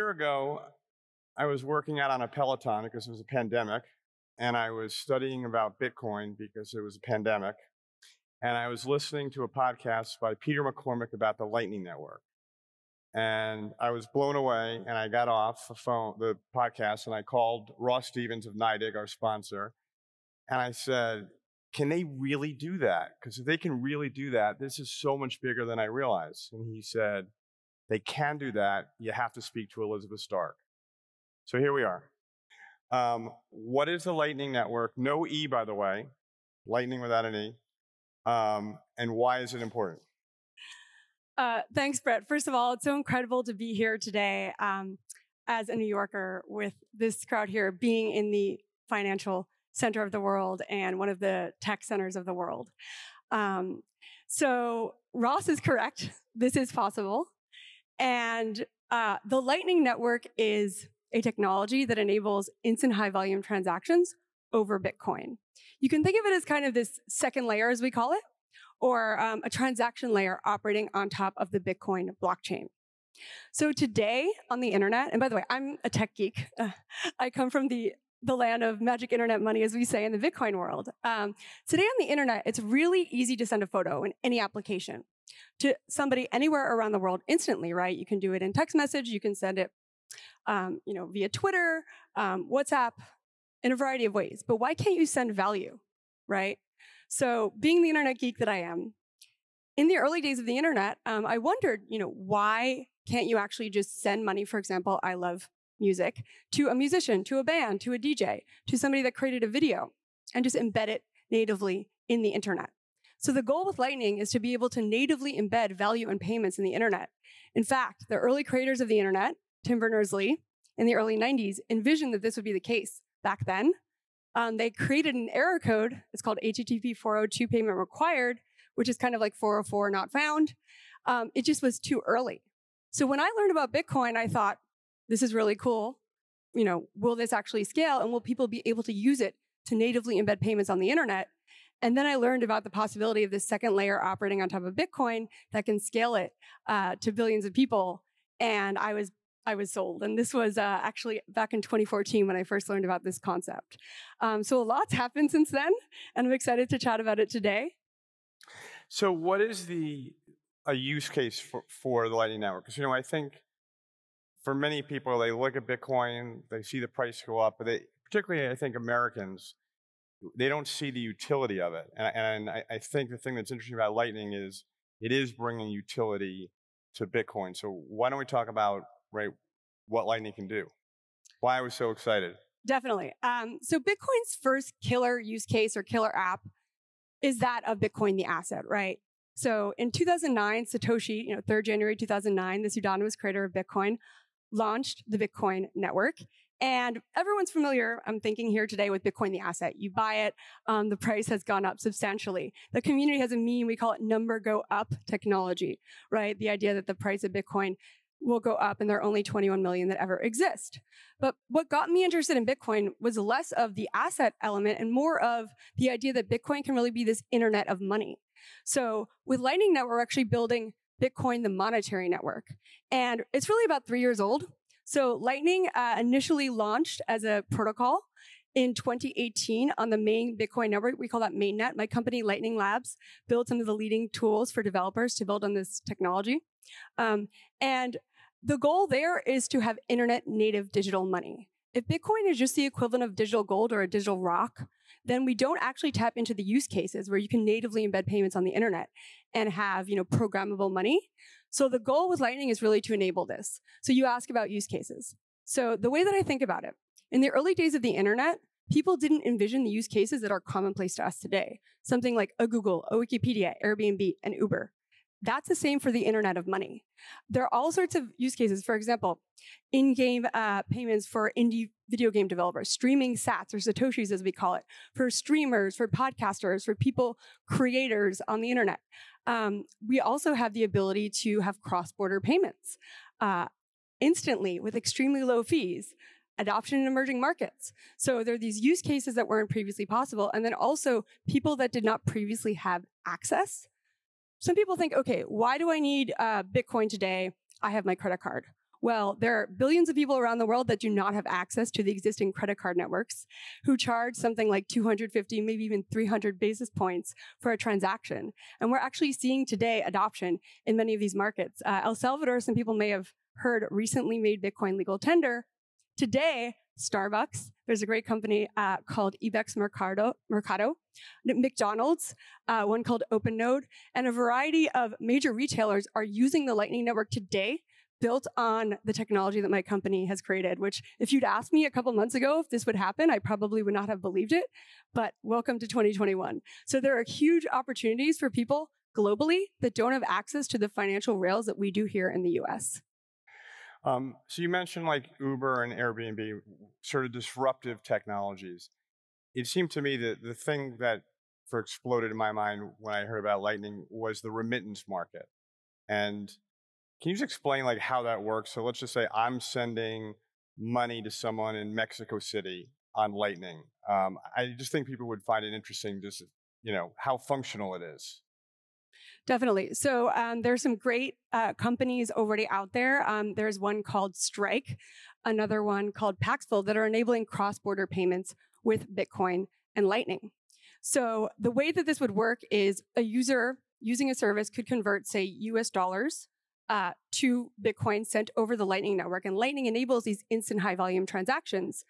year ago, I was working out on a Peloton because it was a pandemic, and I was studying about Bitcoin because it was a pandemic. And I was listening to a podcast by Peter McCormack about the Lightning Network. And I was blown away, and I got off the phone, the podcast, and I called Ross Stevens of NYDIG, our sponsor, and I said, can they really do that? Because if they can really do that, this is so much bigger than I realized. And he said, they can do that. You have to speak to Elizabeth Stark. So here we are. Um, what is the Lightning Network? No E, by the way. Lightning without an E. Um, and why is it important? Uh, thanks, Brett. First of all, it's so incredible to be here today um, as a New Yorker with this crowd here being in the financial center of the world and one of the tech centers of the world. Um, so Ross is correct. This is possible. And uh, the Lightning Network is a technology that enables instant high volume transactions over Bitcoin. You can think of it as kind of this second layer, as we call it, or um, a transaction layer operating on top of the Bitcoin blockchain. So today on the internet, and by the way, I'm a tech geek. Uh, I come from the the land of magic internet money, as we say in the Bitcoin world. Um, today on the internet, it's really easy to send a photo in any application to somebody anywhere around the world instantly, right? You can do it in text message, you can send it, um, you know, via Twitter, um, WhatsApp, in a variety of ways. But why can't you send value, right? So, being the internet geek that I am, in the early days of the internet, um, I wondered, you know, why can't you actually just send money? For example, I love music to a musician, to a band, to a DJ, to somebody that created a video, and just embed it natively in the internet. So the goal with Lightning is to be able to natively embed value and payments in the internet. In fact, the early creators of the internet, Tim Berners-Lee, in the early 90s, envisioned that this would be the case. Back then, um, they created an error code. It's called HTTP 402 payment required, which is kind of like 404 not found. Um, it just was too early. So when I learned about Bitcoin, I thought, this is really cool. You know, will this actually scale and will people be able to use it to natively embed payments on the internet? And then I learned about the possibility of this second layer operating on top of Bitcoin that can scale it uh, to billions of people. And I was I was sold. And this was uh, actually back in 2014 when I first learned about this concept. Um, so a lot's happened since then, and I'm excited to chat about it today. So, what is the a use case for, for the Lightning Network? Because you know, I think for many people, they look at Bitcoin, they see the price go up, but they, particularly I think Americans, they don't see the utility of it. And, and I, I, think the thing that's interesting about Lightning is it is bringing utility to Bitcoin. So why don't we talk about right what Lightning can do? Why I was so excited. Definitely. Um, so Bitcoin's first killer use case or killer app is that of Bitcoin, the asset, right? So in 2009, Satoshi, you know, 3rd January 2009, the pseudonymous creator of Bitcoin, launched the Bitcoin network. And everyone's familiar, I'm thinking here today, with Bitcoin, the asset. You buy it, um, the price has gone up substantially. The community has a meme, we call it number go up technology, right? The idea that the price of Bitcoin will go up and there are only 21 million that ever exist. But what got me interested in Bitcoin was less of the asset element and more of the idea that Bitcoin can really be this internet of money. So with Lightning Network, we're actually building Bitcoin, the monetary network. And it's really about three years old. So Lightning uh, initially launched as a protocol in 2018 on the main Bitcoin network. We call that mainnet. My company, Lightning Labs, built some of the leading tools for developers to build on this technology. Um, and the goal there is to have internet native digital money. If Bitcoin is just the equivalent of digital gold or a digital rock, then we don't actually tap into the use cases where you can natively embed payments on the internet and have, you know, programmable money. So the goal with Lightning is really to enable this. So you ask about use cases. So the way that I think about it, in the early days of the internet, people didn't envision the use cases that are commonplace to us today. Something like a Google, a Wikipedia, Airbnb, and Uber. That's the same for the internet of money. There are all sorts of use cases. For example, in-game uh, payments for indie video game developers, streaming sats or satoshis as we call it, for streamers, for podcasters, for people creators on the internet. Um, we also have the ability to have cross-border payments uh, instantly with extremely low fees adoption in emerging markets. So there are these use cases that weren't previously possible. And then also people that did not previously have access some people think, okay, why do I need uh, Bitcoin today? I have my credit card. Well, there are billions of people around the world that do not have access to the existing credit card networks who charge something like 250, maybe even 300 basis points for a transaction. And we're actually seeing today adoption in many of these markets. Uh, El Salvador, some people may have heard, recently made Bitcoin legal tender. Today, Starbucks. There's a great company uh, called Ibex Mercado, Mercado McDonald's, uh, one called OpenNode, and a variety of major retailers are using the Lightning Network today built on the technology that my company has created, which if you'd asked me a couple months ago if this would happen, I probably would not have believed it. But welcome to 2021. So there are huge opportunities for people globally that don't have access to the financial rails that we do here in the US. Um, so you mentioned like Uber and Airbnb, sort of disruptive technologies. It seemed to me that the thing that for exploded in my mind when I heard about Lightning was the remittance market. And can you just explain like how that works? So let's just say I'm sending money to someone in Mexico City on Lightning. Um, I just think people would find it interesting, just you know how functional it is. Definitely. So um, there's some great uh, companies already out there. Um, there's one called Strike, another one called Paxful that are enabling cross-border payments with Bitcoin and Lightning. So the way that this would work is a user using a service could convert, say, US dollars uh, to Bitcoin sent over the Lightning Network. And Lightning enables these instant high volume transactions.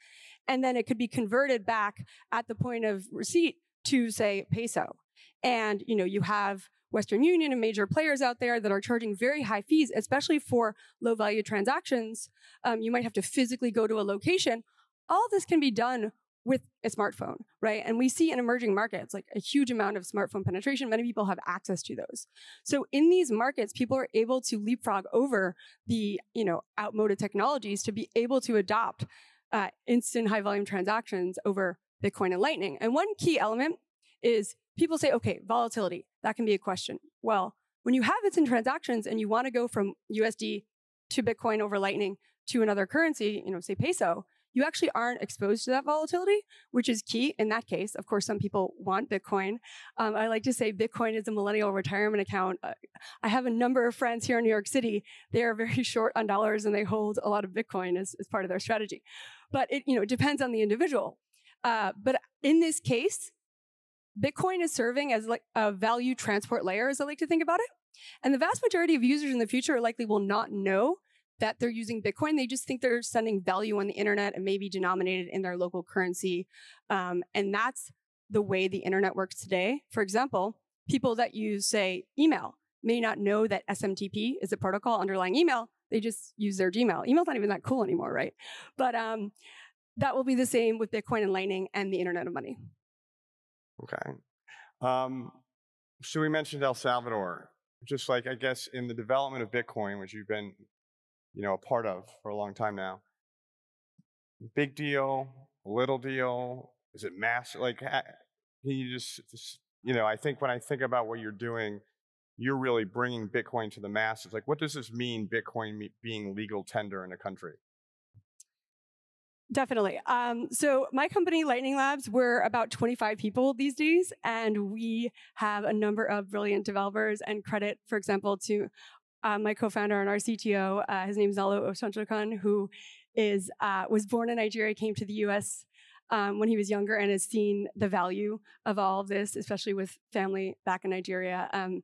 And then it could be converted back at the point of receipt to, say, peso. And, you know, you have Western Union and major players out there that are charging very high fees, especially for low value transactions. Um, you might have to physically go to a location. All this can be done with a smartphone, right? And we see in emerging markets like a huge amount of smartphone penetration. Many people have access to those. So in these markets, people are able to leapfrog over the, you know, outmoded technologies to be able to adopt uh, instant high volume transactions over Bitcoin and Lightning. And one key element is people say, okay, volatility, that can be a question. Well, when you have instant transactions and you want to go from USD to Bitcoin over Lightning to another currency, you know, say peso, you actually aren't exposed to that volatility, which is key in that case. Of course, some people want Bitcoin. Um, I like to say Bitcoin is a millennial retirement account. I have a number of friends here in New York City. They are very short on dollars and they hold a lot of Bitcoin as, as part of their strategy. But it, you know, depends on the individual. Uh, but in this case, Bitcoin is serving as like a value transport layer, as I like to think about it. And the vast majority of users in the future likely will not know that they're using Bitcoin. They just think they're sending value on the internet and maybe denominated in their local currency. Um, and that's the way the internet works today. For example, people that use, say, email may not know that SMTP is a protocol underlying email. They just use their Gmail. Email's not even that cool anymore, right? But um, that will be the same with Bitcoin and Lightning and the Internet of Money. Okay. Um, so we mentioned El Salvador. Just like I guess in the development of Bitcoin, which you've been you know, a part of for a long time now. Big deal, little deal, is it mass? Like, can you just, you know, I think when I think about what you're doing, you're really bringing Bitcoin to the masses. Like, what does this mean, Bitcoin being legal tender in a country? Definitely. Um, so my company, Lightning Labs, we're about 25 people these days, and we have a number of brilliant developers and credit, for example, to uh, my co-founder and our CTO. Uh, his name is Laolu Osuntokun, who is uh, was born in Nigeria, came to the U.S. Um, when he was younger, and has seen the value of all of this, especially with family back in Nigeria. Um,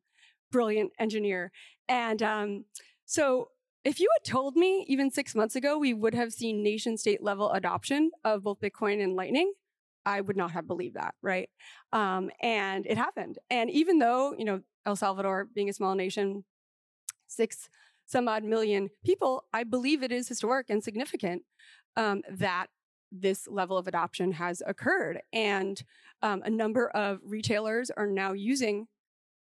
brilliant engineer, and um, so. If you had told me even six months ago we would have seen nation state level adoption of both Bitcoin and Lightning, I would not have believed that, right? Um, and it happened. And even though, you know, El Salvador being a small nation, six some odd million people, I believe it is historic and significant um, that this level of adoption has occurred. And um, a number of retailers are now using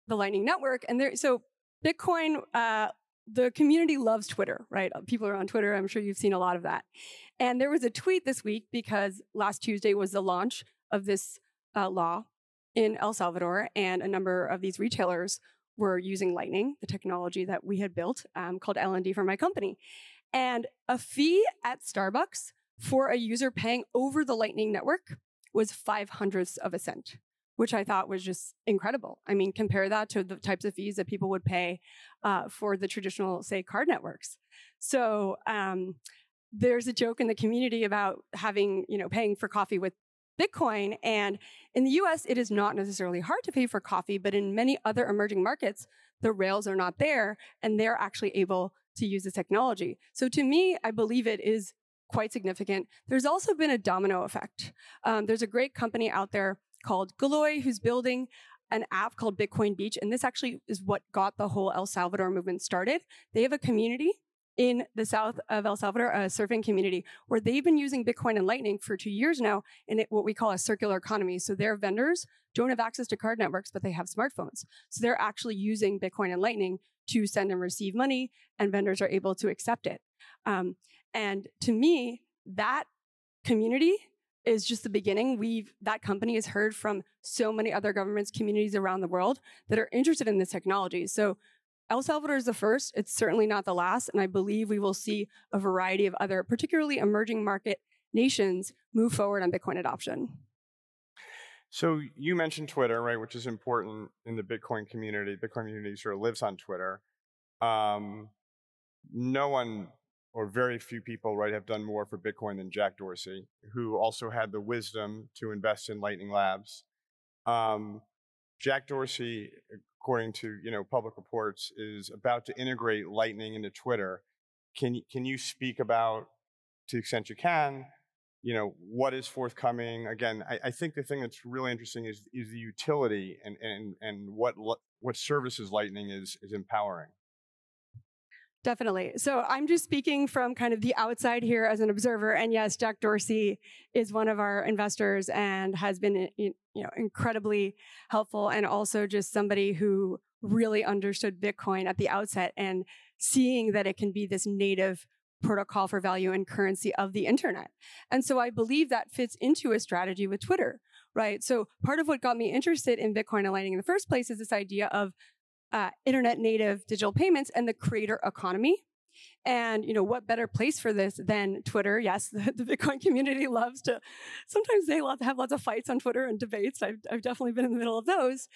the Lightning Network. And there, so Bitcoin, uh, the community loves Twitter, right? People are on Twitter. I'm sure you've seen a lot of that. And there was a tweet this week because last Tuesday was the launch of this uh, law in El Salvador, and a number of these retailers were using Lightning, the technology that we had built um, called LND for my company. And a fee at Starbucks for a user paying over the Lightning network was five hundredths of a cent, which I thought was just incredible. I mean, compare that to the types of fees that people would pay uh, for the traditional, say, card networks. So um, there's a joke in the community about having, you know, paying for coffee with Bitcoin. And in the US, it is not necessarily hard to pay for coffee, but in many other emerging markets, the rails are not there and they're actually able to use the technology. So to me, I believe it is quite significant. There's also been a domino effect. Um, there's a great company out there called Galoy who's building an app called Bitcoin Beach. And this actually is what got the whole El Salvador movement started. They have a community in the south of El Salvador, a surfing community, where they've been using Bitcoin and Lightning for two years now in what we call a circular economy. So their vendors don't have access to card networks, but they have smartphones. So they're actually using Bitcoin and Lightning to send and receive money, and vendors are able to accept it. Um, and to me, that community is just the beginning. We've that company has heard from so many other governments, communities around the world that are interested in this technology. So El Salvador is the first. It's certainly not the last, and I believe we will see a variety of other, particularly emerging market nations, move forward on Bitcoin adoption. So you mentioned Twitter, right, which is important in the Bitcoin community. Bitcoin community sort of lives on Twitter. Um, no one or very few people, right, have done more for Bitcoin than Jack Dorsey, who also had the wisdom to invest in Lightning Labs. Um, Jack Dorsey, according to you know public reports, is about to integrate Lightning into Twitter. Can can you speak about, to the extent you can, you know what is forthcoming? Again, I, I think the thing that's really interesting is is the utility and and and what what services Lightning is is empowering. Definitely. So I'm just speaking from kind of the outside here as an observer. And yes, Jack Dorsey is one of our investors and has been, eh, you know, incredibly helpful and also just somebody who really understood Bitcoin at the outset and seeing that it can be this native protocol for value and currency of the internet. And so I believe that fits into a strategy with Twitter, right? So part of what got me interested in Bitcoin and Lightning in the first place is this idea of uh, internet native digital payments and the creator economy. And you know what better place for this than Twitter? Yes, the, the, Bitcoin community loves to. Sometimes they love to have lots of fights on Twitter and debates. I've, I've definitely been in the middle of those.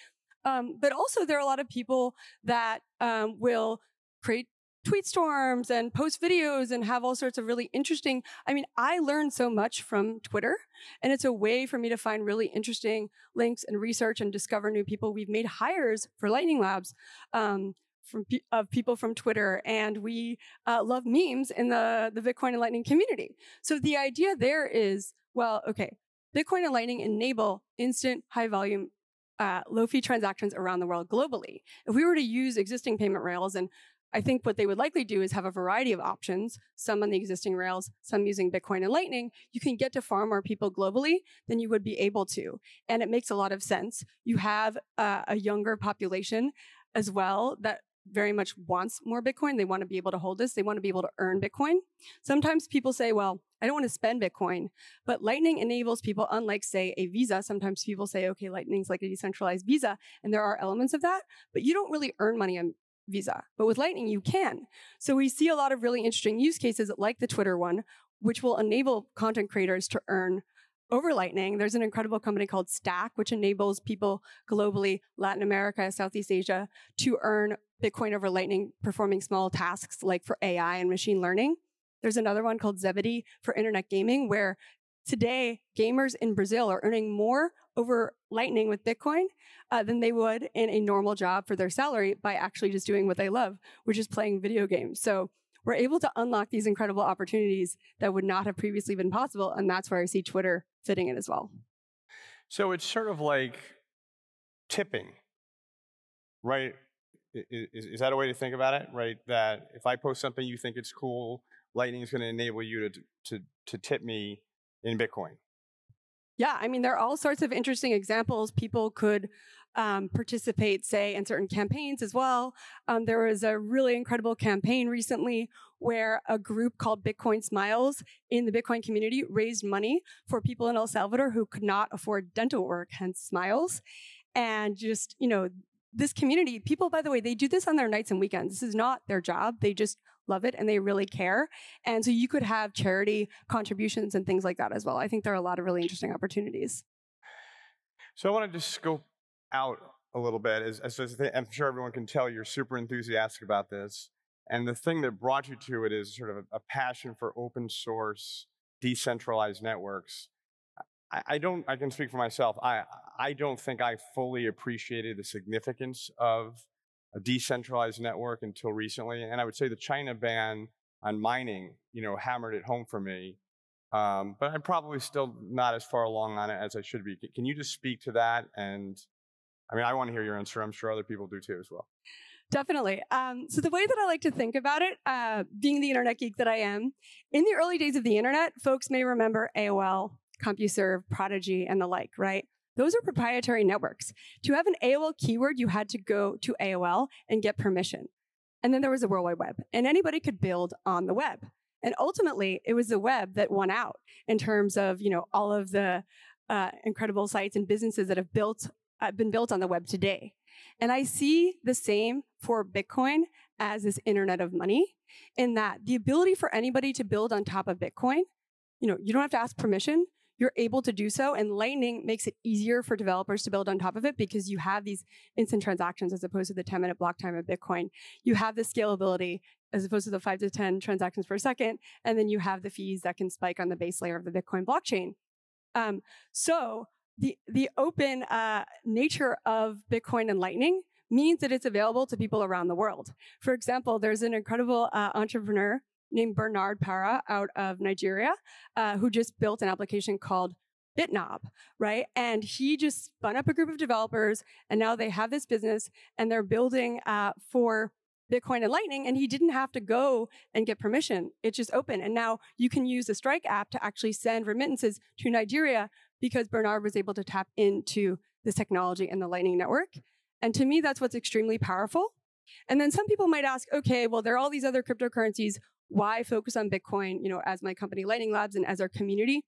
Um, but also, there are a lot of people that um, will create tweet storms and post videos and have all sorts of really interesting. I mean, I learned so much from Twitter, and it's a way for me to find really interesting links and research and discover new people. We've made hires for Lightning Labs. Um, from of people from Twitter, and we uh, love memes in the the Bitcoin and Lightning community. So the idea there is, well, okay, Bitcoin and Lightning enable instant, high volume uh, low fee transactions around the world globally. If we were to use existing payment rails and I think what they would likely do is have a variety of options, some on the existing rails, some using Bitcoin and Lightning. You can get to far more people globally than you would be able to. And it makes a lot of sense. You have uh, a younger population as well that very much wants more Bitcoin. They want to be able to hold this. They want to be able to earn Bitcoin. Sometimes people say, well, I don't want to spend Bitcoin, but Lightning enables people, unlike, say, a Visa. Sometimes people say, okay, Lightning's like a decentralized Visa, and there are elements of that, but you don't really earn money on Visa. But with Lightning, you can. So we see a lot of really interesting use cases like the Twitter one, which will enable content creators to earn over Lightning. There's an incredible company called Stack, which enables people globally, Latin America, Southeast Asia, to earn Bitcoin over Lightning, performing small tasks like for AI and machine learning. There's another one called Zebedee for internet gaming, where today gamers in Brazil are earning more over Lightning with Bitcoin uh, than they would in a normal job for their salary by actually just doing what they love, which is playing video games. So we're able to unlock these incredible opportunities that would not have previously been possible. And that's where I see Twitter fitting in as well. So it's sort of like tipping, right? Is, is that a way to think about it? Right? That if I post something you think it's cool, Lightning is going to enable you to, to, to tip me in Bitcoin. Yeah, I mean, there are all sorts of interesting examples. People could um, participate, say, in certain campaigns as well. Um, there was a really incredible campaign recently where a group called Bitcoin Smiles in the Bitcoin community raised money for people in El Salvador who could not afford dental work, hence Smiles. And just, you know, this community, people, by the way, they do this on their nights and weekends. This is not their job. They just love it and they really care. And so you could have charity contributions and things like that as well. I think there are a lot of really interesting opportunities. So I want to just scope out a little bit. As, as, I'm sure everyone can tell, you're super enthusiastic about this. And the thing that brought you to it is sort of a, a passion for open source, decentralized networks. I, don't, I can speak for myself. I, I don't think I fully appreciated the significance of a decentralized network until recently. And I would say the China ban on mining, you know, hammered it home for me. Um, but I'm probably still not as far along on it as I should be. Can you just speak to that? And I mean, I want to hear your answer. I'm sure other people do too as well. Definitely. Um, so the way that I like to think about it, uh, being the internet geek that I am, in the early days of the internet, folks may remember AOL, CompuServe, Prodigy, and the like, right? Those are proprietary networks. To have an AOL keyword, you had to go to AOL and get permission. And then there was the World Wide Web, and anybody could build on the web. And ultimately, it was the web that won out in terms of you know all of the uh, incredible sites and businesses that have built uh, been built on the web today. And I see the same for Bitcoin as this Internet of Money, in that the ability for anybody to build on top of Bitcoin, you know, you don't have to ask permission you're able to do so. And Lightning makes it easier for developers to build on top of it because you have these instant transactions as opposed to the 10 minute block time of Bitcoin. You have the scalability as opposed to the five to 10 transactions per second. And then you have the fees that can spike on the base layer of the Bitcoin blockchain. Um, so the, the open uh, nature of Bitcoin and Lightning means that it's available to people around the world. For example, there's an incredible uh, entrepreneur named Bernard Parah out of Nigeria, uh, who just built an application called BitNob, right? And he just spun up a group of developers, and now they have this business, and they're building uh, for Bitcoin and Lightning, and he didn't have to go and get permission. It's just open, and now you can use the Strike app to actually send remittances to Nigeria because Bernard was able to tap into this technology and the Lightning network. And to me, that's what's extremely powerful. And then some people might ask, okay, well, there are all these other cryptocurrencies why focus on Bitcoin, you know, as my company Lightning Labs and as our community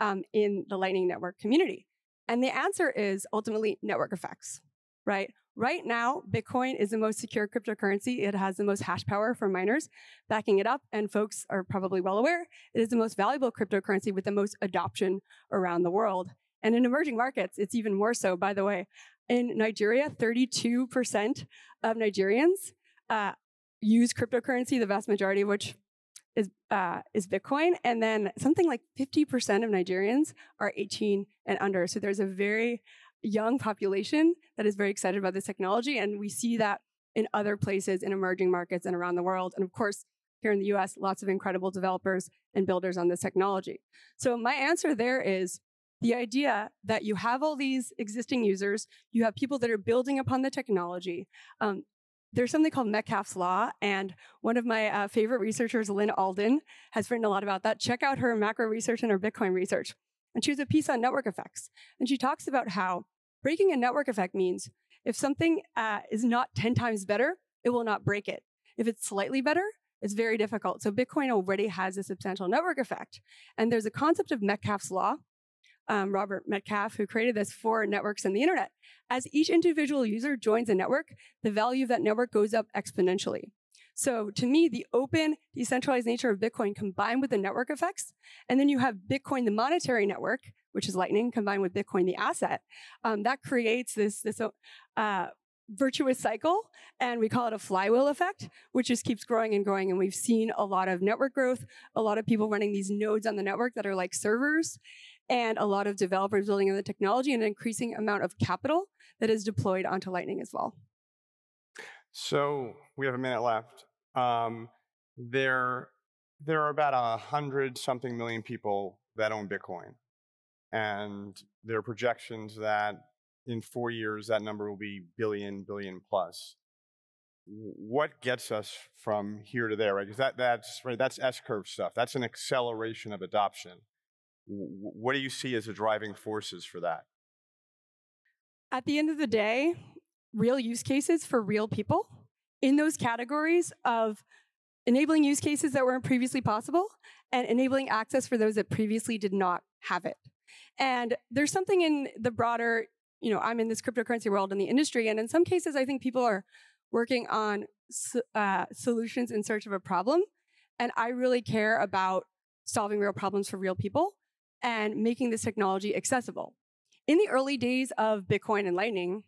um, in the Lightning Network community? And the answer is ultimately network effects, right? Right now, Bitcoin is the most secure cryptocurrency. It has the most hash power for miners backing it up. And folks are probably well aware it is the most valuable cryptocurrency with the most adoption around the world. And in emerging markets, it's even more so, by the way. In Nigeria, 32% of Nigerians uh, use cryptocurrency, the vast majority of which is uh, is Bitcoin, and then something like 50% of Nigerians are 18 and under. So there's a very young population that is very excited about this technology, and we see that in other places in emerging markets and around the world. And of course, here in the US, lots of incredible developers and builders on this technology. So my answer there is the idea that you have all these existing users, you have people that are building upon the technology. Um, there's something called Metcalfe's Law, and one of my uh, favorite researchers, Lyn Alden, has written a lot about that. Check out her macro research and her Bitcoin research. And she has a piece on network effects. And she talks about how breaking a network effect means if something uh, is not 10 times better, it will not break it. If it's slightly better, it's very difficult. So Bitcoin already has a substantial network effect. And there's a concept of Metcalfe's Law, um, Robert Metcalfe, who created this for networks and the internet. As each individual user joins a network, the value of that network goes up exponentially. So to me, the open, decentralized nature of Bitcoin combined with the network effects, and then you have Bitcoin, the monetary network, which is Lightning, combined with Bitcoin, the asset, um, that creates this this uh, virtuous cycle, and we call it a flywheel effect, which just keeps growing and growing. And we've seen a lot of network growth, a lot of people running these nodes on the network that are like servers, and a lot of developers building on the technology and an increasing amount of capital that is deployed onto Lightning as well. So we have a minute left. Um, there, there are about a hundred something million people that own Bitcoin, and there are projections that in four years that number will be billion, billion plus. What gets us from here to there? Right? Because that that's right. That's S curve stuff. That's an acceleration of adoption. What do you see as the driving forces for that? At the end of the day, real use cases for real people in those categories of enabling use cases that weren't previously possible and enabling access for those that previously did not have it. And there's something in the broader, you know, I'm in this cryptocurrency world in the industry, and in some cases, I think people are working on uh, solutions in search of a problem. And I really care about solving real problems for real people and making this technology accessible. In the early days of Bitcoin and Lightning,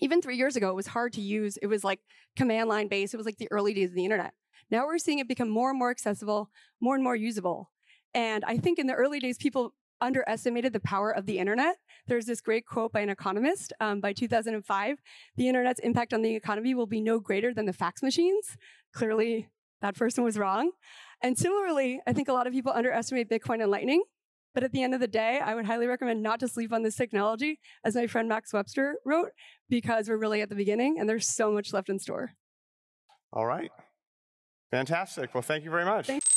even three years ago, it was hard to use. It was like command line based. It was like the early days of the internet. Now we're seeing it become more and more accessible, more and more usable. And I think in the early days, people underestimated the power of the internet. There's this great quote by an economist um, by 2005 the internet's impact on the economy will be no greater than the fax machines. Clearly, that person was wrong. And similarly, I think a lot of people underestimate Bitcoin and Lightning. But at the end of the day, I would highly recommend not to sleep on this technology, as my friend Max Webster wrote, because we're really at the beginning and there's so much left in store. All right. Fantastic. Well, thank you very much. Thanks.